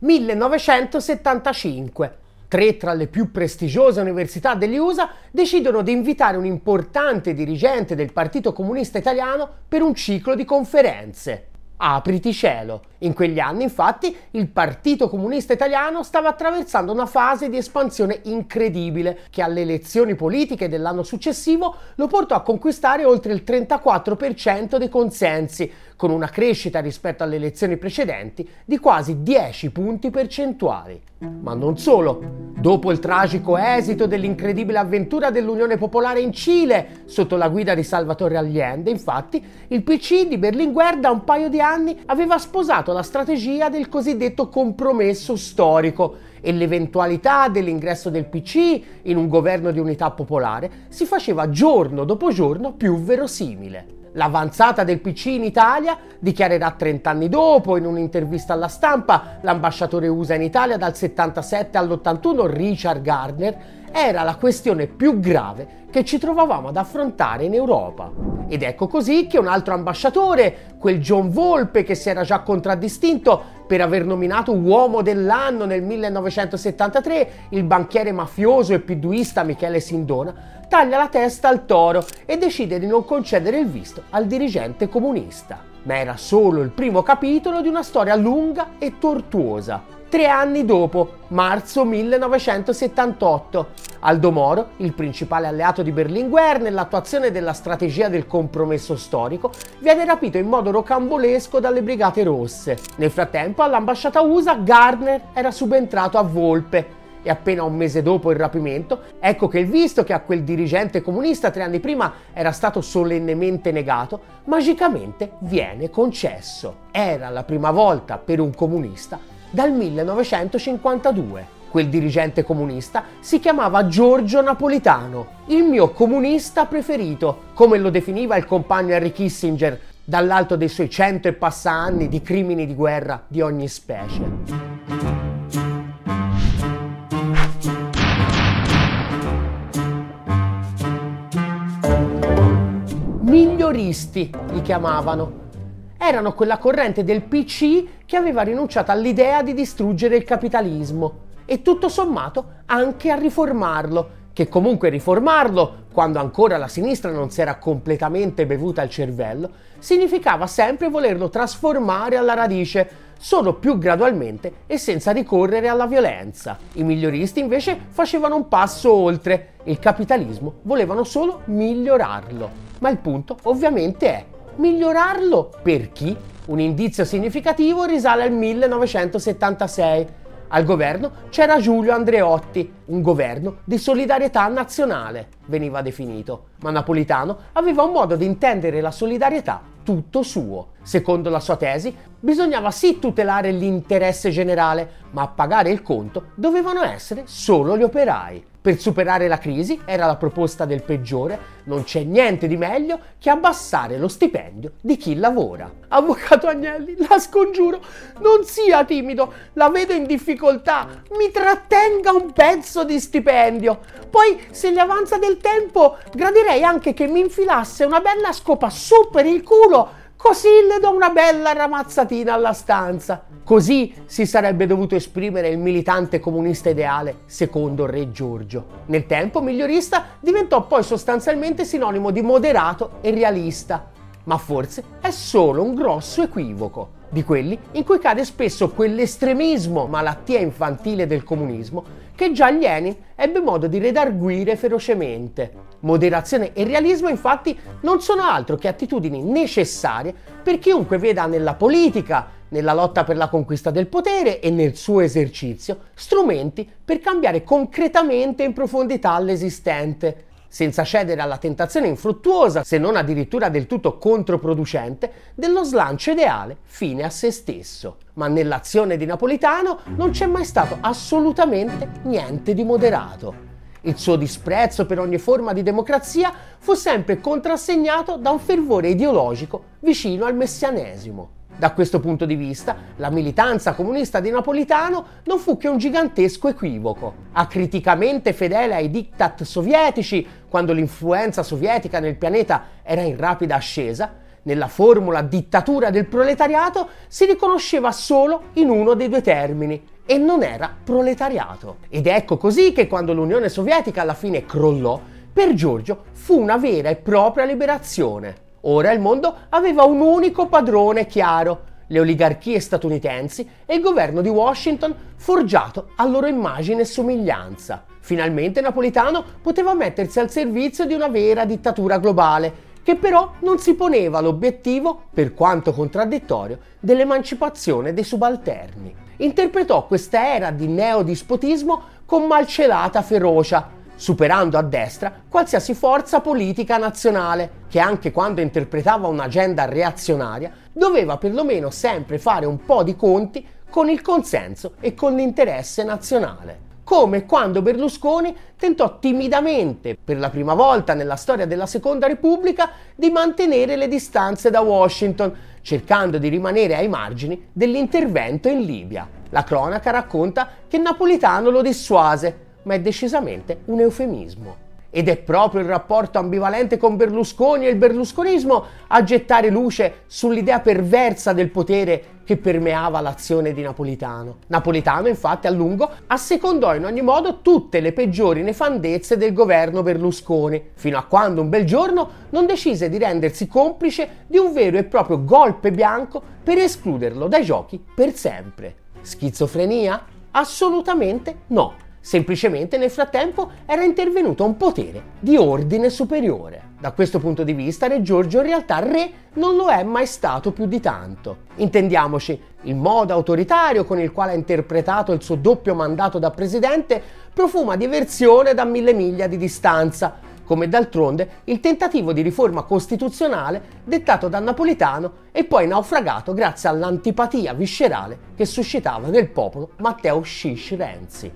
1975. Tre tra le più prestigiose università degli USA decidono di invitare un importante dirigente del Partito Comunista Italiano per un ciclo di conferenze. Apriti cielo. In quegli anni, infatti, il Partito Comunista Italiano stava attraversando una fase di espansione incredibile che alle elezioni politiche dell'anno successivo lo portò a conquistare oltre il 34% dei consensi, con una crescita rispetto alle elezioni precedenti di quasi 10 punti percentuali. Ma non solo. Dopo il tragico esito dell'incredibile avventura dell'Unione Popolare in Cile, sotto la guida di Salvatore Allende, infatti, il PC di Berlinguer da un paio di anni aveva sposato la strategia del cosiddetto compromesso storico e l'eventualità dell'ingresso del PC in un governo di unità popolare si faceva giorno dopo giorno più verosimile. L'avanzata del PC in Italia dichiarerà 30 anni dopo, in un'intervista alla stampa, l'ambasciatore USA in Italia dal 77 all'81, Richard Gardner, era la questione più grave che ci trovavamo ad affrontare in Europa. Ed ecco così che un altro ambasciatore, quel John Volpe che si era già contraddistinto per aver nominato uomo dell'anno nel 1973 il banchiere mafioso e piduista Michele Sindona, taglia la testa al toro e decide di non concedere il visto al dirigente comunista. Ma era solo il primo capitolo di una storia lunga e tortuosa tre anni dopo, marzo 1978. Aldo Moro, il principale alleato di Berlinguer nell'attuazione della strategia del compromesso storico, viene rapito in modo rocambolesco dalle Brigate Rosse. Nel frattempo, all'ambasciata USA, Gardner era subentrato a Volpe e appena un mese dopo il rapimento, ecco che il visto che a quel dirigente comunista tre anni prima era stato solennemente negato, magicamente viene concesso. Era la prima volta per un comunista dal 1952. Quel dirigente comunista si chiamava Giorgio Napolitano, il mio comunista preferito, come lo definiva il compagno Henry Kissinger, dall'alto dei suoi cento e passa anni di crimini di guerra di ogni specie. Miglioristi li chiamavano erano quella corrente del PC che aveva rinunciato all'idea di distruggere il capitalismo e tutto sommato anche a riformarlo, che comunque riformarlo, quando ancora la sinistra non si era completamente bevuta il cervello, significava sempre volerlo trasformare alla radice, solo più gradualmente e senza ricorrere alla violenza. I miglioristi invece facevano un passo oltre, il capitalismo volevano solo migliorarlo. Ma il punto ovviamente è Migliorarlo per chi? Un indizio significativo risale al 1976. Al governo c'era Giulio Andreotti, un governo di solidarietà nazionale, veniva definito, ma Napolitano aveva un modo di intendere la solidarietà tutto suo. Secondo la sua tesi, bisognava sì tutelare l'interesse generale, ma a pagare il conto dovevano essere solo gli operai. Per superare la crisi, era la proposta del peggiore, non c'è niente di meglio che abbassare lo stipendio di chi lavora. Avvocato Agnelli, la scongiuro, non sia timido, la vedo in difficoltà, mi trattenga un pezzo di stipendio. Poi, se gli avanza del tempo, gradirei anche che mi infilasse una bella scopa su per il culo Così le do una bella ramazzatina alla stanza. Così si sarebbe dovuto esprimere il militante comunista ideale, secondo Re Giorgio. Nel tempo, migliorista diventò poi sostanzialmente sinonimo di moderato e realista. Ma forse è solo un grosso equivoco di quelli in cui cade spesso quell'estremismo, malattia infantile del comunismo, che già Lenin ebbe modo di redarguire ferocemente. Moderazione e realismo infatti non sono altro che attitudini necessarie per chiunque veda nella politica, nella lotta per la conquista del potere e nel suo esercizio strumenti per cambiare concretamente in profondità l'esistente, senza cedere alla tentazione infruttuosa, se non addirittura del tutto controproducente, dello slancio ideale fine a se stesso. Ma nell'azione di Napolitano non c'è mai stato assolutamente niente di moderato. Il suo disprezzo per ogni forma di democrazia fu sempre contrassegnato da un fervore ideologico vicino al messianesimo. Da questo punto di vista, la militanza comunista di Napolitano non fu che un gigantesco equivoco. Acriticamente fedele ai diktat sovietici, quando l'influenza sovietica nel pianeta era in rapida ascesa, nella formula dittatura del proletariato si riconosceva solo in uno dei due termini, e non era proletariato. Ed ecco così che quando l'Unione Sovietica alla fine crollò, per Giorgio fu una vera e propria liberazione. Ora il mondo aveva un unico padrone chiaro, le oligarchie statunitensi e il governo di Washington forgiato a loro immagine e somiglianza. Finalmente Napolitano poteva mettersi al servizio di una vera dittatura globale, che però non si poneva l'obiettivo, per quanto contraddittorio, dell'emancipazione dei subalterni. Interpretò questa era di neodispotismo con malcelata ferocia, superando a destra qualsiasi forza politica nazionale, che anche quando interpretava un'agenda reazionaria doveva perlomeno sempre fare un po' di conti con il consenso e con l'interesse nazionale come quando Berlusconi tentò timidamente, per la prima volta nella storia della Seconda Repubblica, di mantenere le distanze da Washington, cercando di rimanere ai margini dell'intervento in Libia. La cronaca racconta che Napolitano lo dissuase, ma è decisamente un eufemismo. Ed è proprio il rapporto ambivalente con Berlusconi e il berlusconismo a gettare luce sull'idea perversa del potere che permeava l'azione di Napolitano. Napolitano, infatti, a lungo assecondò in ogni modo tutte le peggiori nefandezze del governo Berlusconi, fino a quando un bel giorno non decise di rendersi complice di un vero e proprio golpe bianco per escluderlo dai giochi per sempre. Schizofrenia? Assolutamente no Semplicemente nel frattempo era intervenuto un potere di ordine superiore. Da questo punto di vista Re Giorgio in realtà re non lo è mai stato più di tanto. Intendiamoci, il modo autoritario con il quale ha interpretato il suo doppio mandato da presidente profuma di versione da mille miglia di distanza, come d'altronde il tentativo di riforma costituzionale dettato da Napolitano e poi naufragato grazie all'antipatia viscerale che suscitava nel popolo Matteo Shish Renzi.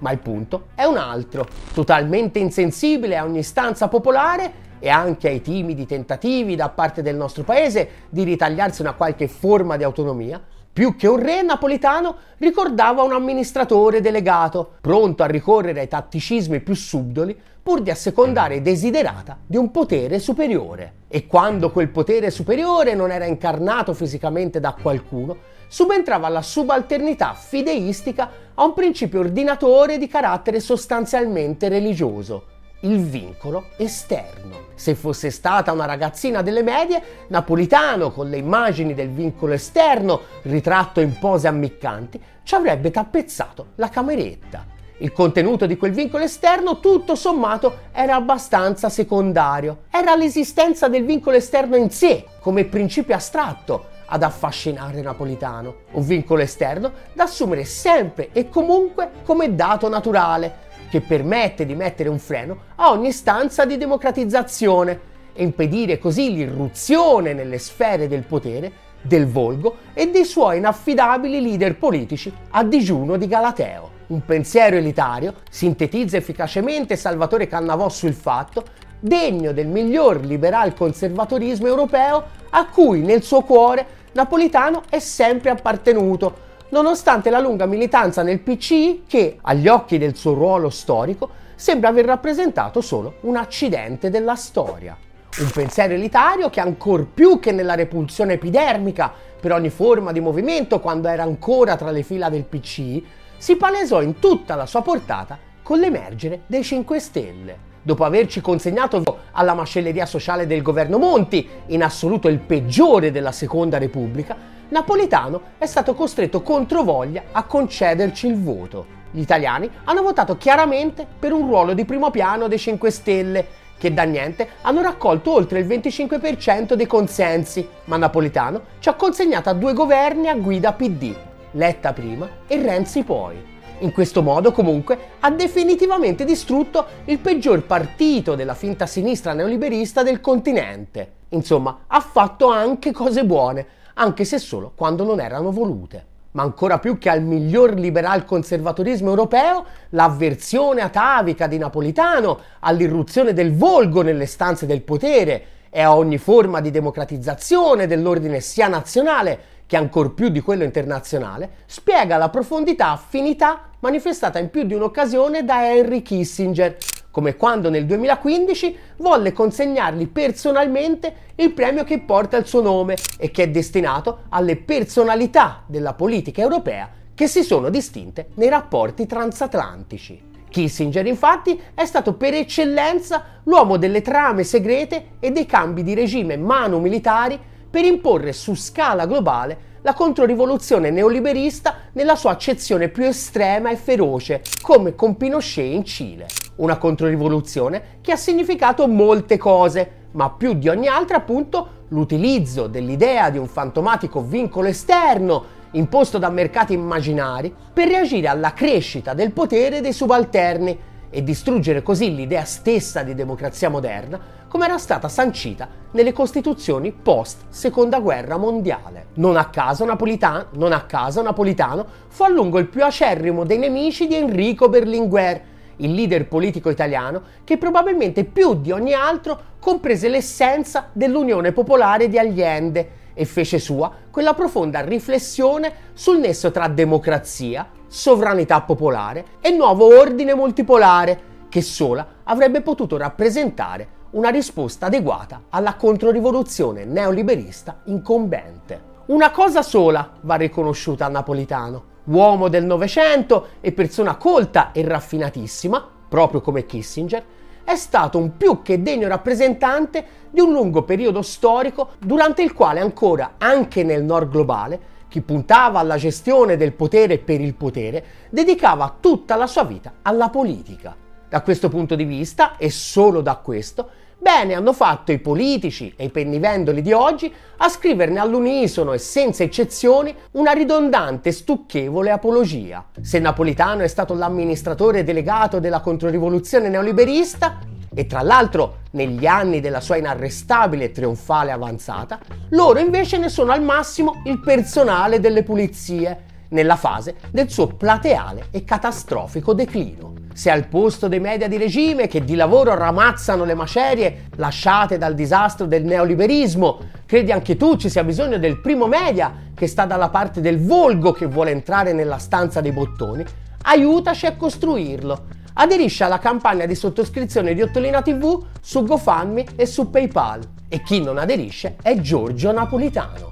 Ma il punto è un altro, totalmente insensibile a ogni istanza popolare e anche ai timidi tentativi da parte del nostro paese di ritagliarsi una qualche forma di autonomia, più che un re napolitano ricordava un amministratore delegato, pronto a ricorrere ai tatticismi più subdoli pur di assecondare desiderata di un potere superiore. E quando quel potere superiore non era incarnato fisicamente da qualcuno, subentrava la subalternità fideistica a un principio ordinatore di carattere sostanzialmente religioso, il vincolo esterno. Se fosse stata una ragazzina delle medie, Napolitano, con le immagini del vincolo esterno ritratto in pose ammiccanti, ci avrebbe tappezzato la cameretta. Il contenuto di quel vincolo esterno, tutto sommato, era abbastanza secondario. Era l'esistenza del vincolo esterno in sé, come principio astratto, ad affascinare Napolitano. Un vincolo esterno da assumere sempre e comunque come dato naturale, che permette di mettere un freno a ogni istanza di democratizzazione e impedire così l'irruzione nelle sfere del potere del Volgo e dei suoi inaffidabili leader politici a digiuno di Galateo. Un pensiero elitario sintetizza efficacemente Salvatore Cannavò sul fatto degno del miglior liberal conservatorismo europeo a cui nel suo cuore Napolitano è sempre appartenuto, nonostante la lunga militanza nel PCI che, agli occhi del suo ruolo storico, sembra aver rappresentato solo un accidente della storia. Un pensiero elitario che ancor più che nella repulsione epidermica per ogni forma di movimento quando era ancora tra le fila del PC, si palesò in tutta la sua portata con l'emergere dei 5 Stelle. Dopo averci consegnato alla macelleria sociale del governo Monti, in assoluto il peggiore della Seconda Repubblica, Napolitano è stato costretto controvoglia a concederci il voto. Gli italiani hanno votato chiaramente per un ruolo di primo piano dei 5 Stelle che da niente hanno raccolto oltre il 25% dei consensi, ma Napolitano ci ha consegnato a due governi a guida PD, Letta prima e Renzi poi. In questo modo, comunque, ha definitivamente distrutto il peggior partito della finta sinistra neoliberista del continente. Insomma, ha fatto anche cose buone, anche se solo quando non erano volute. Ma ancora più che al miglior liberal conservatorismo europeo, l'avversione atavica di Napolitano all'irruzione del volgo nelle stanze del potere e a ogni forma di democratizzazione dell'ordine sia nazionale che ancor più di quello internazionale, spiega la profondità affinità manifestata in più di un'occasione da Henry Kissinger, come quando nel 2015 volle consegnargli personalmente il premio che porta il suo nome e che è destinato alle personalità della politica europea che si sono distinte nei rapporti transatlantici. Kissinger infatti è stato per eccellenza l'uomo delle trame segrete e dei cambi di regime mano-militari per imporre su scala globale la controrivoluzione neoliberista nella sua accezione più estrema e feroce, come con Pinochet in Cile. Una controrivoluzione che ha significato molte cose, ma più di ogni altra appunto l'utilizzo dell'idea di un fantomatico vincolo esterno imposto da mercati immaginari per reagire alla crescita del potere dei subalterni e distruggere così l'idea stessa di democrazia moderna come era stata sancita nelle costituzioni post seconda guerra mondiale. Non a caso Napolitano, non a caso Napolitano fu a lungo il più acerrimo dei nemici di Enrico Berlinguer, il leader politico italiano che probabilmente più di ogni altro comprese l'essenza dell'Unione Popolare di Allende e fece sua quella profonda riflessione sul nesso tra democrazia, sovranità popolare e nuovo ordine multipolare che sola avrebbe potuto rappresentare una risposta adeguata alla controrivoluzione neoliberista incombente. Una cosa sola va riconosciuta a Napolitano. Uomo del Novecento e persona colta e raffinatissima, proprio come Kissinger, è stato un più che degno rappresentante di un lungo periodo storico durante il quale ancora, anche nel nord globale, chi puntava alla gestione del potere per il potere dedicava tutta la sua vita alla politica. Da questo punto di vista, e solo da questo, Bene hanno fatto i politici e i pennivendoli di oggi a scriverne all'unisono e senza eccezioni una ridondante e stucchevole apologia. Se Napolitano è stato l'amministratore delegato della controrivoluzione neoliberista, e tra l'altro negli anni della sua inarrestabile e trionfale avanzata, loro invece ne sono al massimo il personale delle pulizie, nella fase del suo plateale e catastrofico declino. Se al posto dei media di regime che di lavoro ramazzano le macerie lasciate dal disastro del neoliberismo, credi anche tu ci sia bisogno del primo media che sta dalla parte del volgo che vuole entrare nella stanza dei bottoni, aiutaci a costruirlo. Aderisci alla campagna di sottoscrizione di Ottolina TV su GoFundMe e su PayPal. E chi non aderisce è Giorgio Napolitano.